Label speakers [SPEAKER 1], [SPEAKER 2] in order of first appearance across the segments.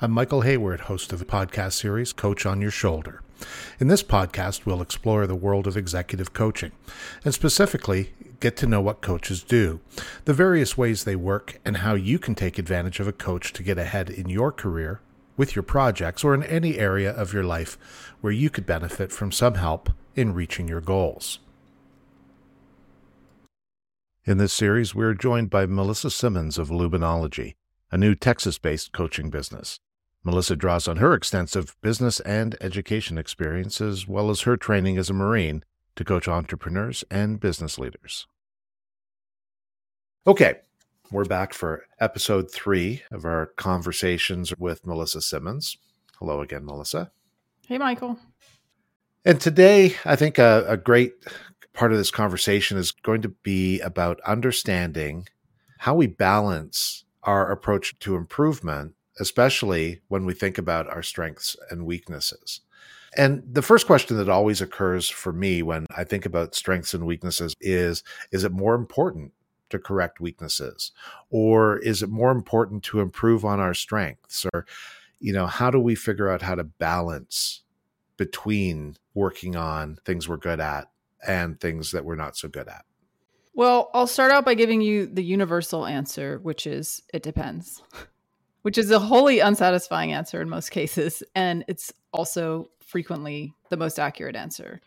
[SPEAKER 1] I'm Michael Hayward, host of the podcast series Coach on Your Shoulder. In this podcast, we'll explore the world of executive coaching and specifically get to know what coaches do, the various ways they work, and how you can take advantage of a coach to get ahead in your career, with your projects, or in any area of your life where you could benefit from some help in reaching your goals. In this series, we're joined by Melissa Simmons of Luminology, a new Texas based coaching business. Melissa draws on her extensive business and education experience, as well as her training as a Marine, to coach entrepreneurs and business leaders. Okay, we're back for episode three of our conversations with Melissa Simmons. Hello again, Melissa.
[SPEAKER 2] Hey, Michael.
[SPEAKER 1] And today, I think a, a great part of this conversation is going to be about understanding how we balance our approach to improvement especially when we think about our strengths and weaknesses. And the first question that always occurs for me when I think about strengths and weaknesses is is it more important to correct weaknesses or is it more important to improve on our strengths or you know how do we figure out how to balance between working on things we're good at and things that we're not so good at?
[SPEAKER 2] Well, I'll start out by giving you the universal answer, which is it depends. which is a wholly unsatisfying answer in most cases. And it's also frequently the most accurate answer.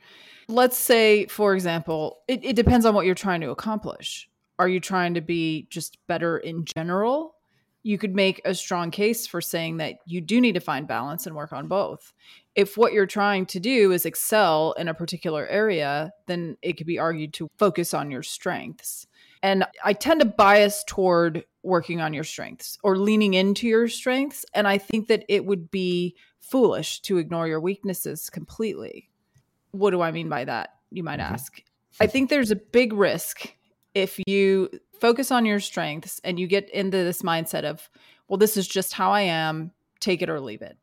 [SPEAKER 2] Let's say, for example, it, it depends on what you're trying to accomplish. Are you trying to be just better in general? You could make a strong case for saying that you do need to find balance and work on both. If what you're trying to do is excel in a particular area, then it could be argued to focus on your strengths. And I tend to bias toward working on your strengths or leaning into your strengths. And I think that it would be foolish to ignore your weaknesses completely. What do I mean by that? You might mm-hmm. ask. I think there's a big risk if you focus on your strengths and you get into this mindset of, well, this is just how I am, take it or leave it.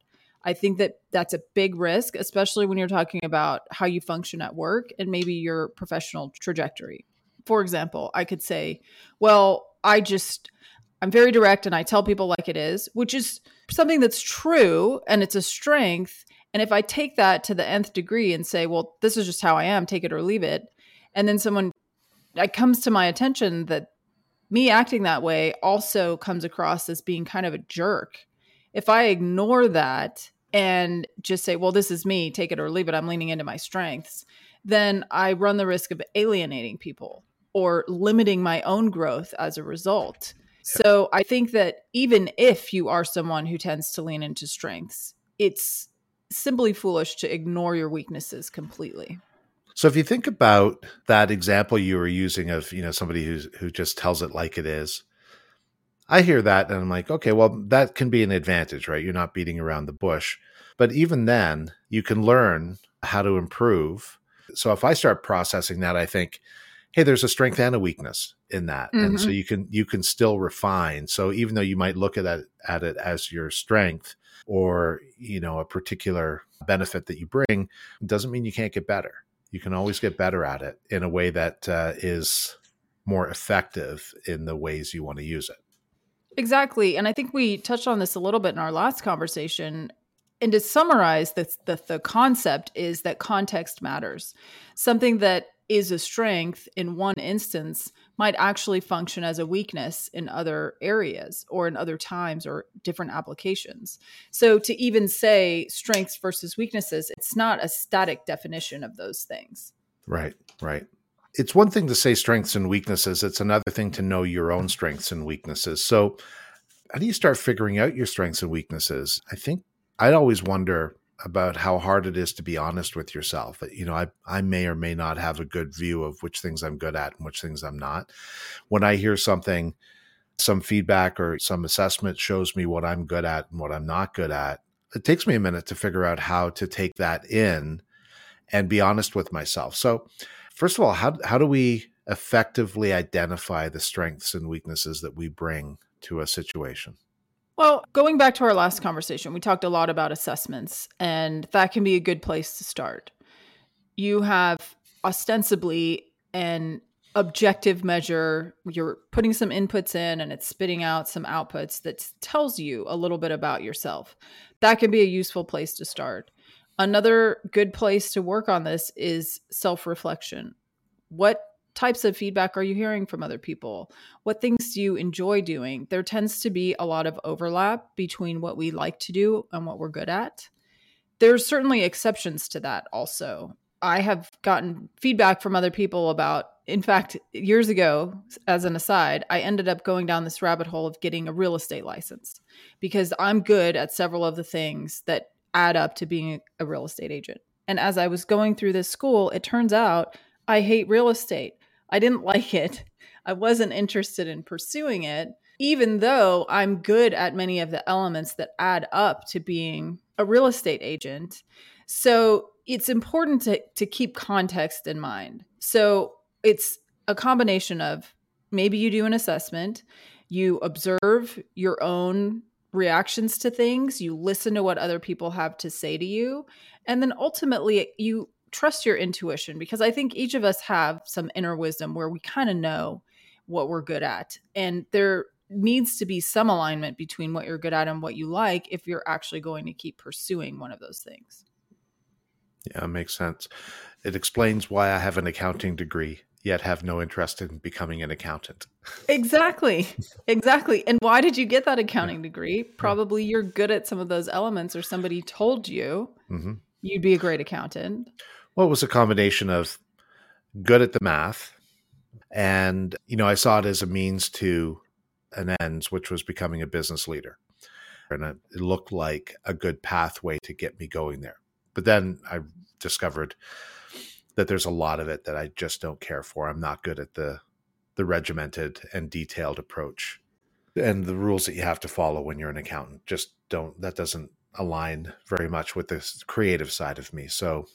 [SPEAKER 2] I think that that's a big risk, especially when you're talking about how you function at work and maybe your professional trajectory for example, I could say, well, I just, I'm very direct and I tell people like it is, which is something that's true and it's a strength. And if I take that to the nth degree and say, well, this is just how I am, take it or leave it, and then someone it comes to my attention that me acting that way also comes across as being kind of a jerk. If I ignore that and just say, well, this is me, take it or leave it, I'm leaning into my strengths, then I run the risk of alienating people or limiting my own growth as a result. So I think that even if you are someone who tends to lean into strengths, it's simply foolish to ignore your weaknesses completely.
[SPEAKER 1] So if you think about that example you were using of, you know, somebody who's who just tells it like it is, I hear that and I'm like, okay, well, that can be an advantage, right? You're not beating around the bush. But even then, you can learn how to improve. So if I start processing that, I think, hey there's a strength and a weakness in that. Mm-hmm. and so mm-hmm. you can you can still refine. So even though you might look at it at it as your strength or you know a particular benefit that you bring doesn't mean you can't get better. You can always get better at it in a way that uh, is more effective in the ways you want to use it.
[SPEAKER 2] Exactly. And i think we touched on this a little bit in our last conversation. And to summarize the, the, the concept is that context matters. Something that is a strength in one instance might actually function as a weakness in other areas or in other times or different applications. So to even say strengths versus weaknesses, it's not a static definition of those things.
[SPEAKER 1] Right, right. It's one thing to say strengths and weaknesses, it's another thing to know your own strengths and weaknesses. So how do you start figuring out your strengths and weaknesses? I think I'd always wonder about how hard it is to be honest with yourself. You know, I, I may or may not have a good view of which things I'm good at and which things I'm not. When I hear something, some feedback or some assessment shows me what I'm good at and what I'm not good at, it takes me a minute to figure out how to take that in and be honest with myself. So, first of all, how, how do we effectively identify the strengths and weaknesses that we bring to a situation?
[SPEAKER 2] Well, going back to our last conversation, we talked a lot about assessments, and that can be a good place to start. You have ostensibly an objective measure. You're putting some inputs in and it's spitting out some outputs that tells you a little bit about yourself. That can be a useful place to start. Another good place to work on this is self reflection. What types of feedback are you hearing from other people? What things do you enjoy doing? There tends to be a lot of overlap between what we like to do and what we're good at. There's certainly exceptions to that also. I have gotten feedback from other people about, in fact, years ago, as an aside, I ended up going down this rabbit hole of getting a real estate license because I'm good at several of the things that add up to being a real estate agent. And as I was going through this school, it turns out I hate real estate. I didn't like it. I wasn't interested in pursuing it, even though I'm good at many of the elements that add up to being a real estate agent. So it's important to, to keep context in mind. So it's a combination of maybe you do an assessment, you observe your own reactions to things, you listen to what other people have to say to you, and then ultimately you trust your intuition because I think each of us have some inner wisdom where we kind of know what we're good at. And there needs to be some alignment between what you're good at and what you like if you're actually going to keep pursuing one of those things.
[SPEAKER 1] Yeah, makes sense. It explains why I have an accounting degree yet have no interest in becoming an accountant.
[SPEAKER 2] Exactly. Exactly. And why did you get that accounting degree? Probably you're good at some of those elements or somebody told you mm-hmm. you'd be a great accountant.
[SPEAKER 1] Well, was a combination of good at the math, and you know, I saw it as a means to an ends, which was becoming a business leader, and it, it looked like a good pathway to get me going there. But then I discovered that there's a lot of it that I just don't care for. I'm not good at the the regimented and detailed approach and the rules that you have to follow when you're an accountant just don't that doesn't align very much with the creative side of me. So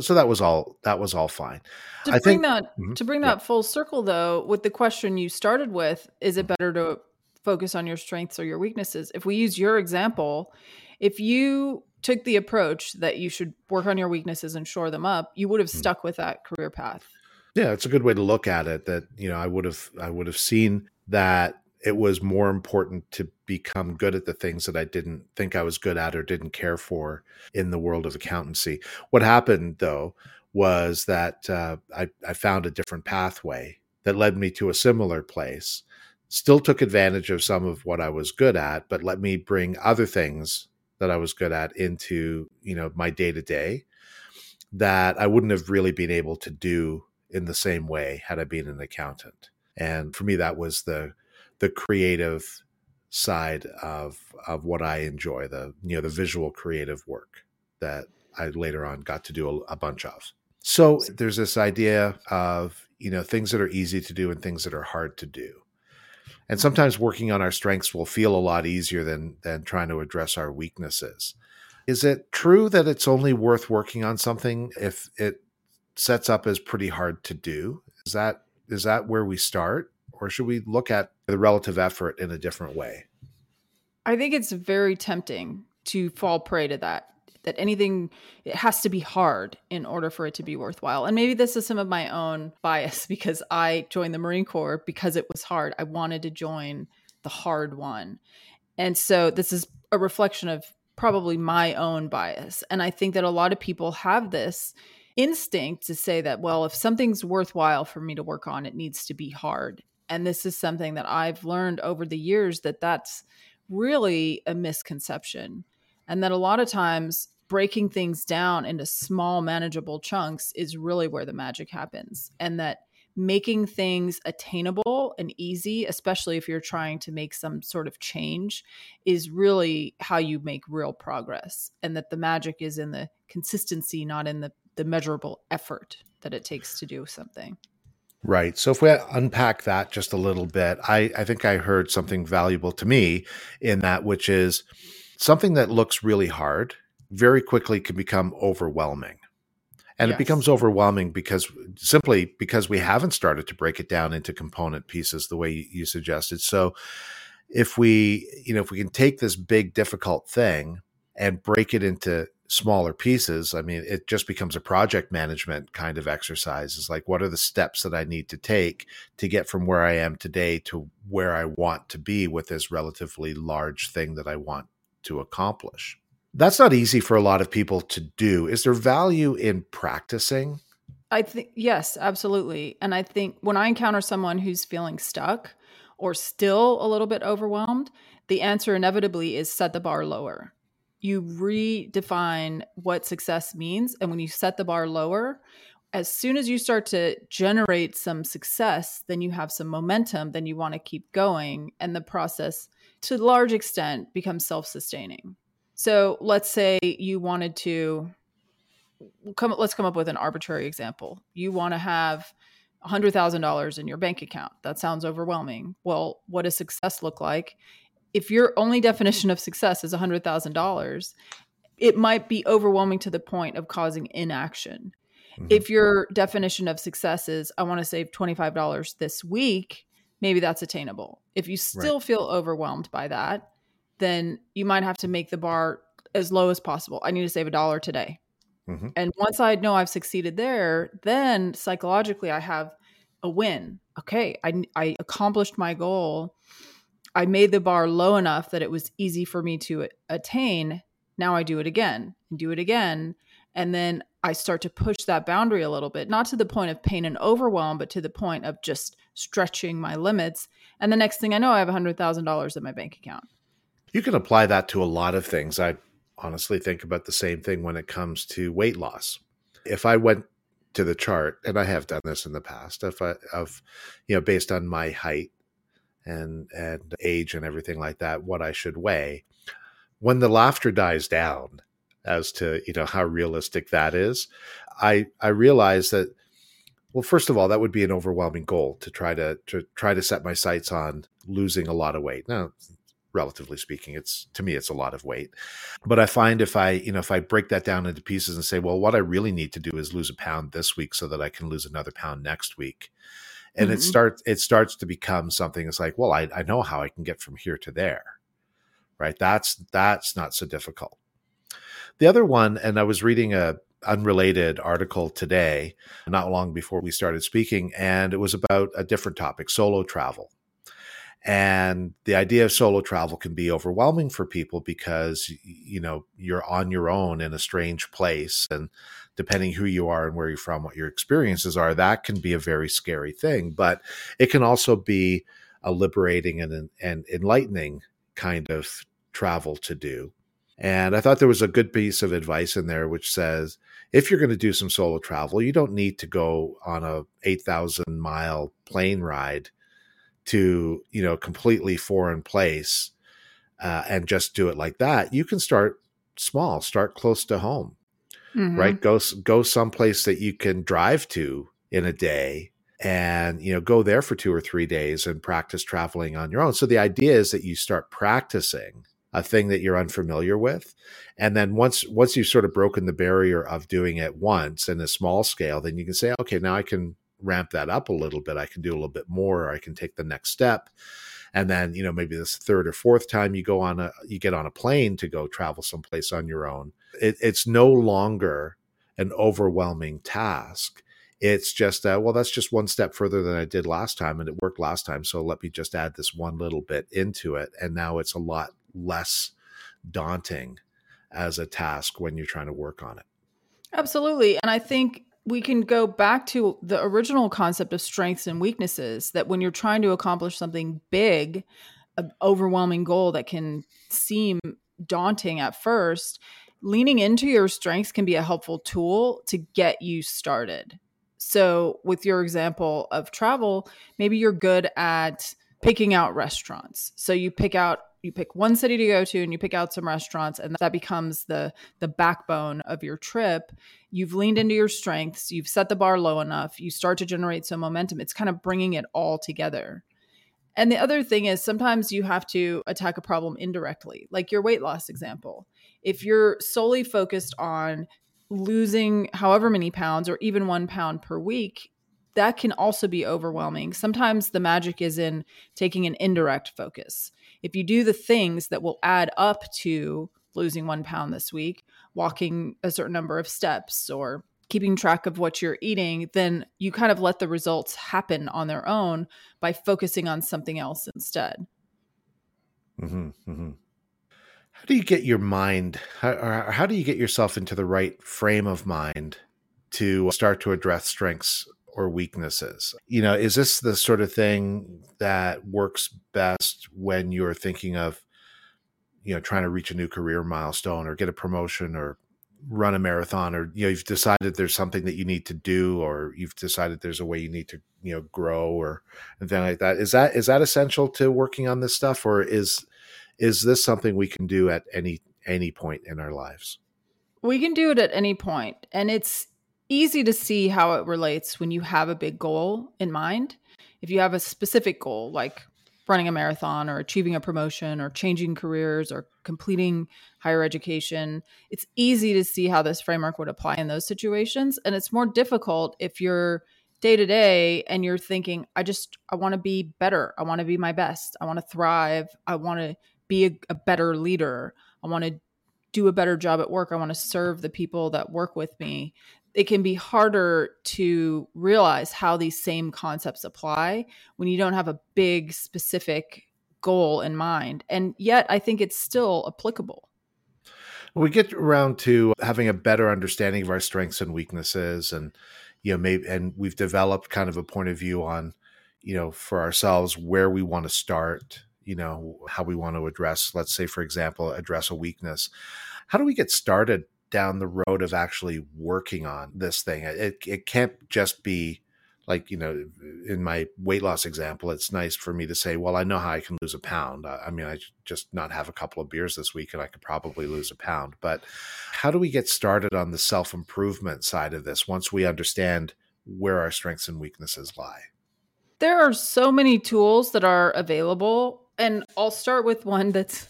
[SPEAKER 1] so that was all that was all fine.
[SPEAKER 2] To I bring think, that mm-hmm, to bring that yeah. full circle though, with the question you started with, is it better to focus on your strengths or your weaknesses? If we use your example, if you took the approach that you should work on your weaknesses and shore them up, you would have mm-hmm. stuck with that career path.
[SPEAKER 1] Yeah, it's a good way to look at it that, you know, I would have I would have seen that it was more important to become good at the things that I didn't think I was good at or didn't care for in the world of accountancy. What happened though was that uh, I, I found a different pathway that led me to a similar place. Still took advantage of some of what I was good at, but let me bring other things that I was good at into you know my day to day that I wouldn't have really been able to do in the same way had I been an accountant. And for me, that was the the creative side of of what I enjoy the you know the visual creative work that I later on got to do a, a, bunch of. So there's this idea of you know things that are easy to do and things that are hard to do. And sometimes working on our strengths will feel a lot easier than than trying to address our weaknesses. Is it true that it's only worth working on something if it sets up as pretty hard to do? Is that is that where we start? or should we look at the relative effort in a different way?
[SPEAKER 2] I think it's very tempting to fall prey to that. That anything it has to be hard in order for it to be worthwhile. And maybe this is some of my own bias because I joined the Marine Corps because it was hard. I wanted to join the hard one. And so this is a reflection of probably my own bias. And I think that a lot of people have this instinct to say that, well, if something's worthwhile for me to work on, it needs to be hard and this is something that I've learned over the years that that's really a misconception and that a lot of times breaking things down into small manageable chunks is really where the magic happens and that making things attainable and easy especially if you're trying to make some sort of change is really how you make real progress and that the magic is in the consistency not in the the measurable effort that it takes to do something
[SPEAKER 1] Right. So if we unpack that just a little bit, I, I think I heard something valuable to me in that, which is something that looks really hard very quickly can become overwhelming. And yes. it becomes overwhelming because simply because we haven't started to break it down into component pieces the way you suggested. So if we, you know, if we can take this big difficult thing and break it into smaller pieces, I mean, it just becomes a project management kind of exercise. It's like, what are the steps that I need to take to get from where I am today to where I want to be with this relatively large thing that I want to accomplish? That's not easy for a lot of people to do. Is there value in practicing?
[SPEAKER 2] I think, yes, absolutely. And I think when I encounter someone who's feeling stuck or still a little bit overwhelmed, the answer inevitably is set the bar lower. You redefine what success means. And when you set the bar lower, as soon as you start to generate some success, then you have some momentum, then you want to keep going. And the process, to a large extent, becomes self sustaining. So let's say you wanted to come, let's come up with an arbitrary example. You want to have $100,000 in your bank account. That sounds overwhelming. Well, what does success look like? If your only definition of success is $100,000, it might be overwhelming to the point of causing inaction. Mm-hmm. If your definition of success is, I want to save $25 this week, maybe that's attainable. If you still right. feel overwhelmed by that, then you might have to make the bar as low as possible. I need to save a dollar today. Mm-hmm. And once I know I've succeeded there, then psychologically I have a win. Okay, I, I accomplished my goal. I made the bar low enough that it was easy for me to attain. Now I do it again and do it again. And then I start to push that boundary a little bit, not to the point of pain and overwhelm, but to the point of just stretching my limits. And the next thing I know, I have $100,000 in my bank account.
[SPEAKER 1] You can apply that to a lot of things. I honestly think about the same thing when it comes to weight loss. If I went to the chart, and I have done this in the past, if I of you know based on my height and and age and everything like that, what I should weigh. When the laughter dies down as to you know how realistic that is, I I realize that well, first of all, that would be an overwhelming goal to try to to try to set my sights on losing a lot of weight. Now, relatively speaking it's to me it's a lot of weight but i find if i you know if i break that down into pieces and say well what i really need to do is lose a pound this week so that i can lose another pound next week and mm-hmm. it starts it starts to become something it's like well I, I know how i can get from here to there. Right? That's that's not so difficult. The other one and i was reading a unrelated article today not long before we started speaking and it was about a different topic solo travel. And the idea of solo travel can be overwhelming for people because you know you're on your own in a strange place and depending who you are and where you're from what your experiences are that can be a very scary thing but it can also be a liberating and, and enlightening kind of travel to do. And i thought there was a good piece of advice in there which says if you're going to do some solo travel you don't need to go on a 8000 mile plane ride to you know completely foreign place uh, and just do it like that. You can start small start close to home mm-hmm. right go go someplace that you can drive to in a day and you know go there for two or three days and practice traveling on your own so the idea is that you start practicing a thing that you're unfamiliar with and then once once you've sort of broken the barrier of doing it once in a small scale then you can say okay now i can ramp that up a little bit. I can do a little bit more, or I can take the next step. And then, you know, maybe this third or fourth time you go on a, you get on a plane to go travel someplace on your own. It, it's no longer an overwhelming task. It's just, uh, well, that's just one step further than I did last time, and it worked last time. So let me just add this one little bit into it. And now it's a lot less daunting as a task when you're trying to work on it.
[SPEAKER 2] Absolutely. And I think we can go back to the original concept of strengths and weaknesses that when you're trying to accomplish something big, an overwhelming goal that can seem daunting at first, leaning into your strengths can be a helpful tool to get you started. So, with your example of travel, maybe you're good at picking out restaurants. So, you pick out you pick one city to go to and you pick out some restaurants and that becomes the the backbone of your trip you've leaned into your strengths you've set the bar low enough you start to generate some momentum it's kind of bringing it all together and the other thing is sometimes you have to attack a problem indirectly like your weight loss example if you're solely focused on losing however many pounds or even 1 pound per week that can also be overwhelming. Sometimes the magic is in taking an indirect focus if you do the things that will add up to losing one pound this week, walking a certain number of steps, or keeping track of what you're eating, then you kind of let the results happen on their own by focusing on something else instead.
[SPEAKER 1] Mm-hmm, mm-hmm. How do you get your mind, how, how do you get yourself into the right frame of mind to start to address strengths or weaknesses? You know, is this the sort of thing that works best when you're thinking of, you know, trying to reach a new career milestone or get a promotion or run a marathon or you know you've decided there's something that you need to do or you've decided there's a way you need to you know grow or anything like that is that is that essential to working on this stuff or is is this something we can do at any any point in our lives?
[SPEAKER 2] We can do it at any point and it's easy to see how it relates when you have a big goal in mind. If you have a specific goal like running a marathon or achieving a promotion or changing careers or completing higher education it's easy to see how this framework would apply in those situations and it's more difficult if you're day to day and you're thinking i just i want to be better. I want to be my best. I want to thrive. I want to be a, a better leader. I want to do a better job at work. I want to serve the people that work with me. It can be harder to realize how these same concepts apply when you don't have a big specific goal in mind. And yet, I think it's still applicable.
[SPEAKER 1] We get around to having a better understanding of our strengths and weaknesses, and you know, maybe, and we've developed kind of a point of view on, you know, for ourselves where we want to start you know how we want to address let's say for example address a weakness. How do we get started down the road of actually working on this thing? It, it can't just be like you know in my weight loss example it's nice for me to say well i know how i can lose a pound. I mean i just not have a couple of beers this week and i could probably lose a pound. But how do we get started on the self improvement side of this once we understand where our strengths and weaknesses lie?
[SPEAKER 2] There are so many tools that are available and I'll start with one that's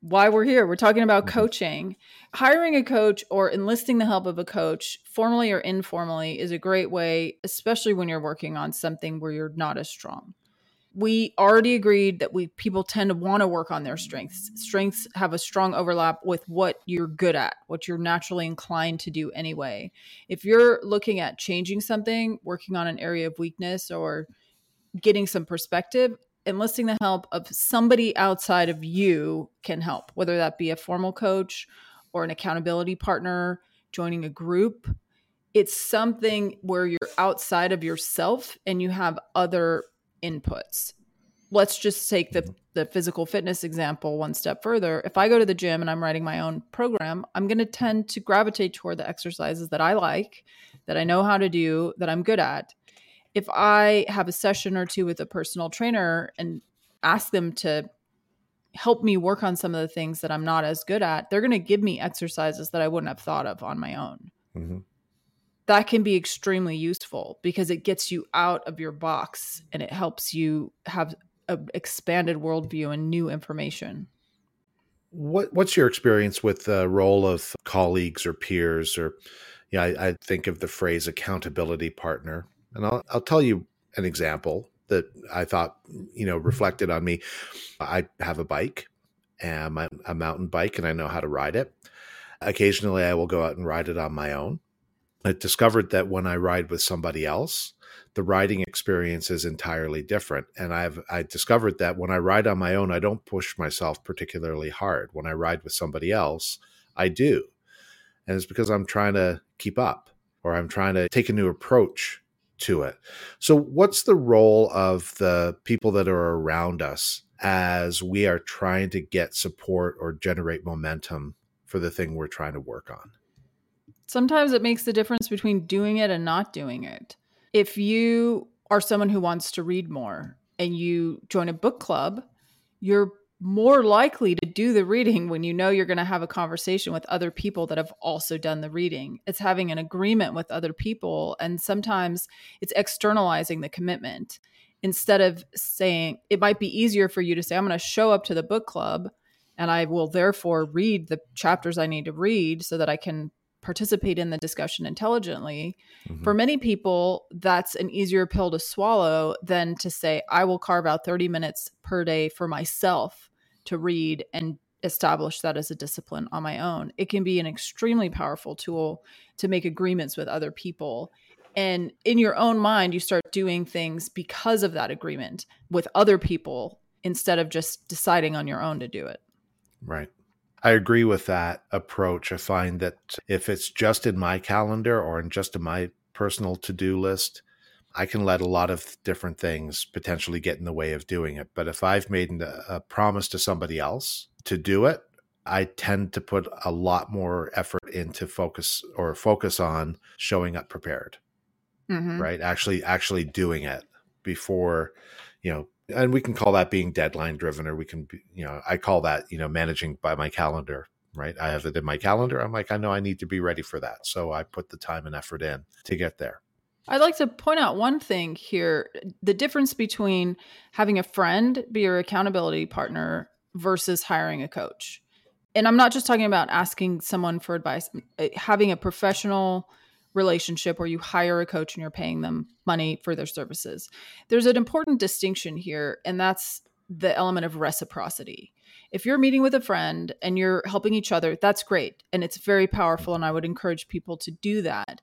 [SPEAKER 2] why we're here. We're talking about mm-hmm. coaching. Hiring a coach or enlisting the help of a coach, formally or informally, is a great way, especially when you're working on something where you're not as strong. We already agreed that we people tend to want to work on their strengths. Strengths have a strong overlap with what you're good at, what you're naturally inclined to do anyway. If you're looking at changing something, working on an area of weakness or getting some perspective, enlisting the help of somebody outside of you can help, whether that be a formal coach or an accountability partner, joining a group. It's something where you're outside of yourself and you have other inputs. Let's just take the, the physical fitness example one step further. If I go to the gym and I'm writing my own program, I'm going to tend to gravitate toward the exercises that I like, that I know how to do, that I'm good at if I have a session or two with a personal trainer and ask them to help me work on some of the things that I'm not as good at, they're going to give me exercises that I wouldn't have thought of on my own. Mm-hmm. That can be extremely useful because it gets you out of your box and it helps you have an expanded worldview and new information.
[SPEAKER 1] What What's your experience with the role of colleagues or peers or yeah, I, I think of the phrase accountability partner and I'll, I'll tell you an example that I thought, you know, reflected on me. I have a bike, and I'm a mountain bike, and I know how to ride it. Occasionally, I will go out and ride it on my own. I discovered that when I ride with somebody else, the riding experience is entirely different. And I've I discovered that when I ride on my own, I don't push myself particularly hard. When I ride with somebody else, I do. And it's because I'm trying to keep up or I'm trying to take a new approach to it. So, what's the role of the people that are around us as we are trying to get support or generate momentum for the thing we're trying to work on?
[SPEAKER 2] Sometimes it makes the difference between doing it and not doing it. If you are someone who wants to read more and you join a book club, you're more likely to do the reading when you know you're going to have a conversation with other people that have also done the reading. It's having an agreement with other people. And sometimes it's externalizing the commitment instead of saying it might be easier for you to say, I'm going to show up to the book club and I will therefore read the chapters I need to read so that I can participate in the discussion intelligently. Mm-hmm. For many people, that's an easier pill to swallow than to say, I will carve out 30 minutes per day for myself to read and establish that as a discipline on my own. It can be an extremely powerful tool to make agreements with other people. And in your own mind, you start doing things because of that agreement with other people instead of just deciding on your own to do it.
[SPEAKER 1] Right. I agree with that approach. I find that if it's just in my calendar or in just in my personal to do list, I can let a lot of different things potentially get in the way of doing it. But if I've made a, promise to somebody else to do it, I tend to put a lot more effort into focus or focus on showing up prepared. Mm-hmm. Right? Actually actually doing it before, you know, and we can call that being deadline driven or we can be, you know i call that you know managing by my calendar right i have it in my calendar i'm like i know i need to be ready for that so i put the time and effort in to get there
[SPEAKER 2] i'd like to point out one thing here the difference between having a friend be your accountability partner versus hiring a coach and i'm not just talking about asking someone for advice eh, having a professional relationship where you hire a coach and you're paying them money for their services. There's an important distinction here, and that's the element of reciprocity. If you're meeting with a friend and you're helping each other, that's great. And it's very powerful. And I would encourage people to do that.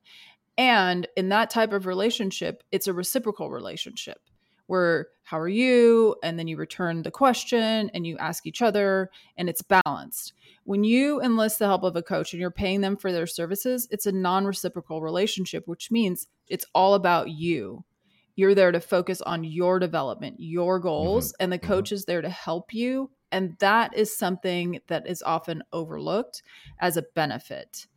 [SPEAKER 2] And in that type of relationship, it's a reciprocal relationship where, how are you? And then you return the question and you ask each other, and it's balanced. When you enlist the help of a coach and you're paying them for their services, it's a non reciprocal relationship, which means it's all about you. You're there to focus on your development, your goals, mm-hmm. and the mm-hmm. coach mm-hmm. is there to help you. And that is something that is often overlooked as a benefit.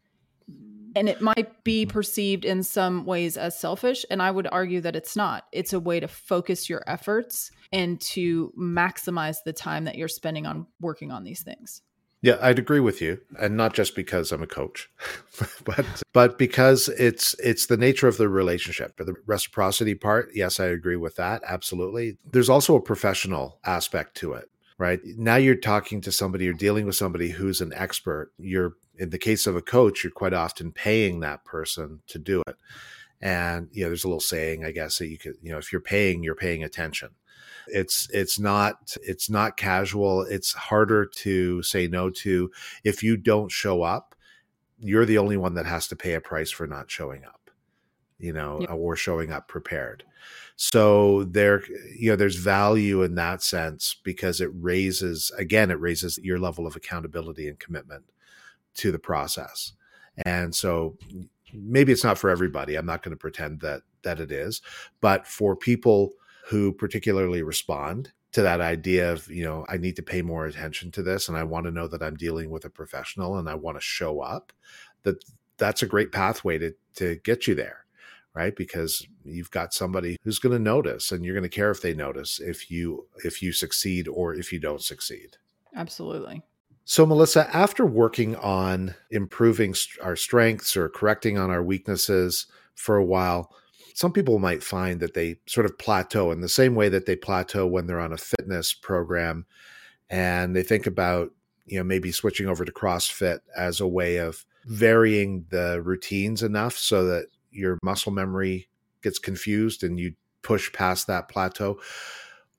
[SPEAKER 2] And it might be perceived in some ways as selfish. And I would argue that it's not. It's a way to focus your efforts and to maximize the time that you're spending on working on these things.
[SPEAKER 1] Yeah, I'd agree with you, and not just because I'm a coach, but but because it's it's the nature of the relationship, the reciprocity part. Yes, I agree with that. Absolutely. There's also a professional aspect to it, right? Now you're talking to somebody, you're dealing with somebody who's an expert. You're in the case of a coach, you're quite often paying that person to do it. And you know, there's a little saying, I guess, that you could, you know, if you're paying, you're paying attention it's it's not it's not casual. It's harder to say no to if you don't show up. You're the only one that has to pay a price for not showing up, you know, yep. or showing up prepared. So there, you know, there's value in that sense because it raises again, it raises your level of accountability and commitment to the process. And so maybe it's not for everybody. I'm not going to pretend that that it is, but for people who particularly respond to that idea of you know i need to pay more attention to this and i want to know that i'm dealing with a professional and i want to show up that that's a great pathway to to get you there right? Because you've got somebody who's going to notice and you're going to care if they notice if you if you succeed or if you don't succeed.
[SPEAKER 2] Absolutely.
[SPEAKER 1] So melissa after working on improving our strengths or correcting on our weaknesses for a while some people might find that they sort of plateau in the same way that they plateau when they're on a fitness program and they think about you know maybe switching over to crossfit as a way of varying the routines enough so that your muscle memory gets confused and you push past that plateau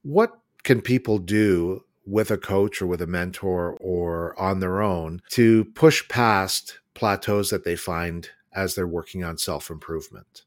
[SPEAKER 1] what can people do with a coach or with a mentor or on their own to push past plateaus that they find as they're working on self improvement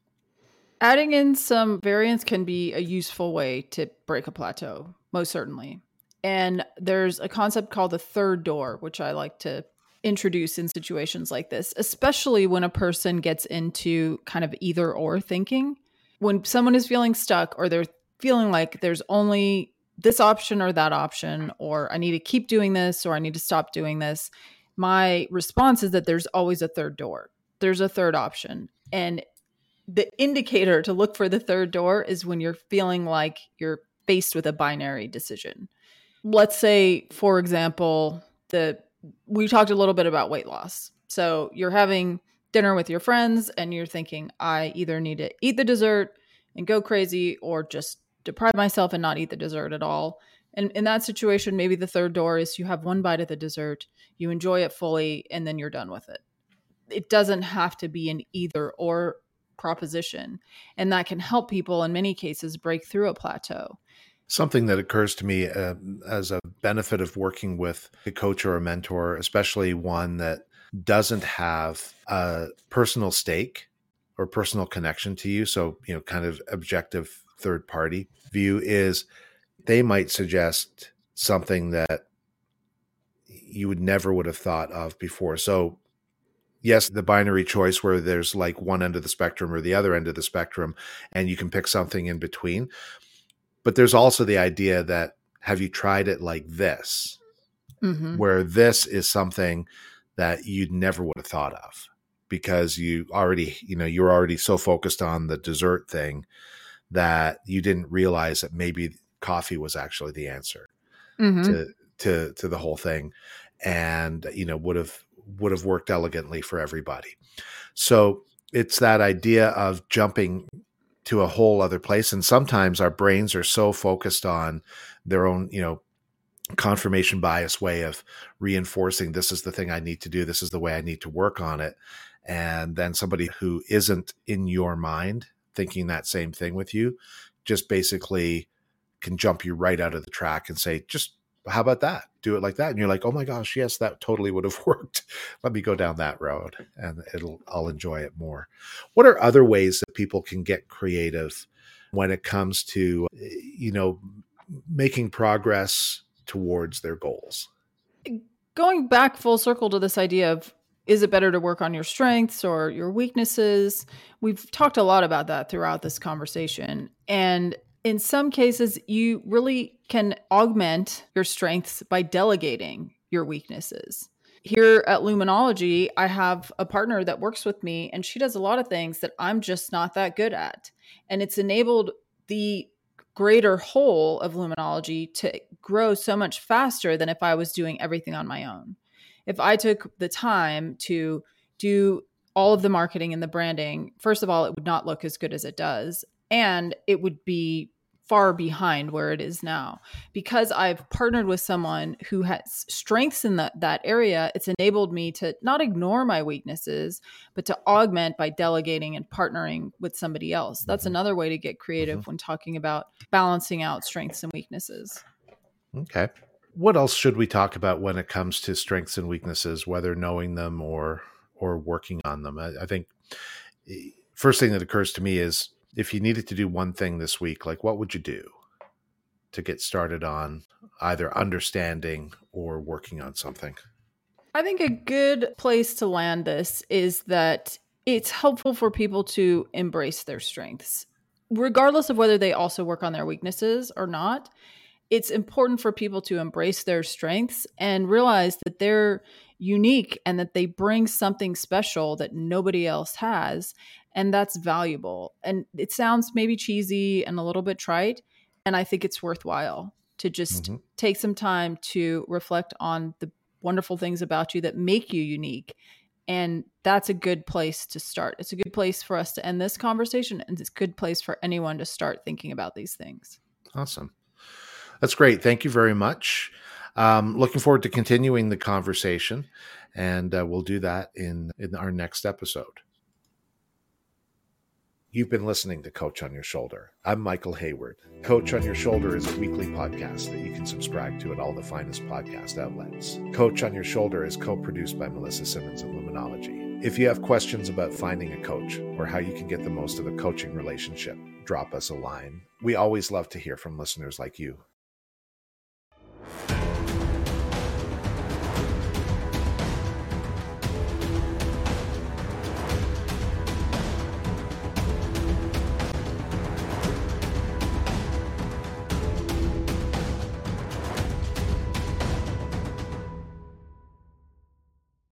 [SPEAKER 2] Adding in some variance can be a useful way to break a plateau, most certainly. And there's a concept called the third door, which I like to introduce in situations like this, especially when a person gets into kind of either or thinking. When someone is feeling stuck or they're feeling like there's only this option or that option, or I need to keep doing this or I need to stop doing this, my response is that there's always a third door. There's a third option. And the indicator to look for the third door is when you're feeling like you're faced with a binary decision. Let's say, for example, the we talked a little bit about weight loss. So you're having dinner with your friends and you're thinking, I either need to eat the dessert and go crazy or just deprive myself and not eat the dessert at all. And in that situation, maybe the third door is you have one bite of the dessert, you enjoy it fully, and then you're done with it. It doesn't have to be an either or proposition. And that can help people in many cases break through a plateau.
[SPEAKER 1] Something that occurs to me uh, as a benefit of working with a coach or a mentor, especially one that doesn't have a personal stake or personal connection to you. So, you know, kind of objective third party view is they might suggest something that you would never would have thought of before. So, yes, the binary choice where there's like one end of the spectrum or the other end of the spectrum, and you can pick something in between. But there's also the idea that have you tried it like this, mm-hmm. where this is something that you'd never would have thought of because you already, you know, you're already so focused on the dessert thing that you didn't realize that maybe coffee was actually the answer mm-hmm. to to to the whole thing and you know would have would have worked elegantly for everybody so it's that idea of jumping to a whole other place and sometimes our brains are so focused on their own you know confirmation bias way of reinforcing this is the thing I need to do, this is the way I need to work on it. And then somebody who isn't in your mind thinking that same thing with you just basically can jump you right out of the track and say, just how about that? Do it like that. And you're like, oh my gosh, yes, that totally would have worked. Let me go down that road and it'll I'll enjoy it more. What are other ways that people can get creative when it comes to eh, you know making progress towards their goals.
[SPEAKER 2] Going back full circle to this idea of is it better to work on your strengths or your weaknesses? We've talked a lot about that throughout this conversation. And in some cases, you really can augment your strengths by delegating your weaknesses. Here at Luminology, I have a partner that works with me, and she does a lot of things that I'm just not that good at. And it's enabled the greater whole of luminology to grow so much faster than if I was doing everything on my own. If I took the time to do all of the marketing and the branding, first of all, it would not look as good as it does. And it would be far behind where it is now. Because i've partnered with someone who has strengths in that that area it's enabled me to not ignore my weaknesses but to augment by delegating and partnering with somebody else. That's mm-hmm. another way to get creative mm-hmm. when talking about balancing out strengths and weaknesses.
[SPEAKER 1] Okay. What else should we talk about when it comes to strengths and weaknesses whether knowing them or or working on them? I, I think eh, first thing that occurs to me is if you needed to do one thing this week, like what would you do to get started on either understanding or working on something?
[SPEAKER 2] I think a good place to land this is that it's helpful for people to embrace their strengths, regardless of whether they also work on their weaknesses or not. It's important for people to embrace their strengths and realize that they're unique and that they bring something special that nobody else has and that's valuable. And it sounds maybe cheesy and a little bit trite, and I think it's worthwhile to just mm-hmm. take some time to reflect on the wonderful things about you that make you unique. And that's a good place to start. It's a good place for us to end this conversation, and it's a good place for anyone to start thinking about these things.
[SPEAKER 1] Awesome. That's great. Thank you very much. Um, looking forward to continuing the conversation, and uh, we'll do that in in our next episode. You've been listening to Coach on Your Shoulder. I'm Michael Hayward. Coach on Your Shoulder is a weekly podcast that you can subscribe to at all the finest podcast outlets. Coach on Your Shoulder is co produced by Melissa Simmons of Luminology. If you have questions about finding a coach or how you can get the most of a coaching relationship, drop us a line. We always love to hear from listeners like you.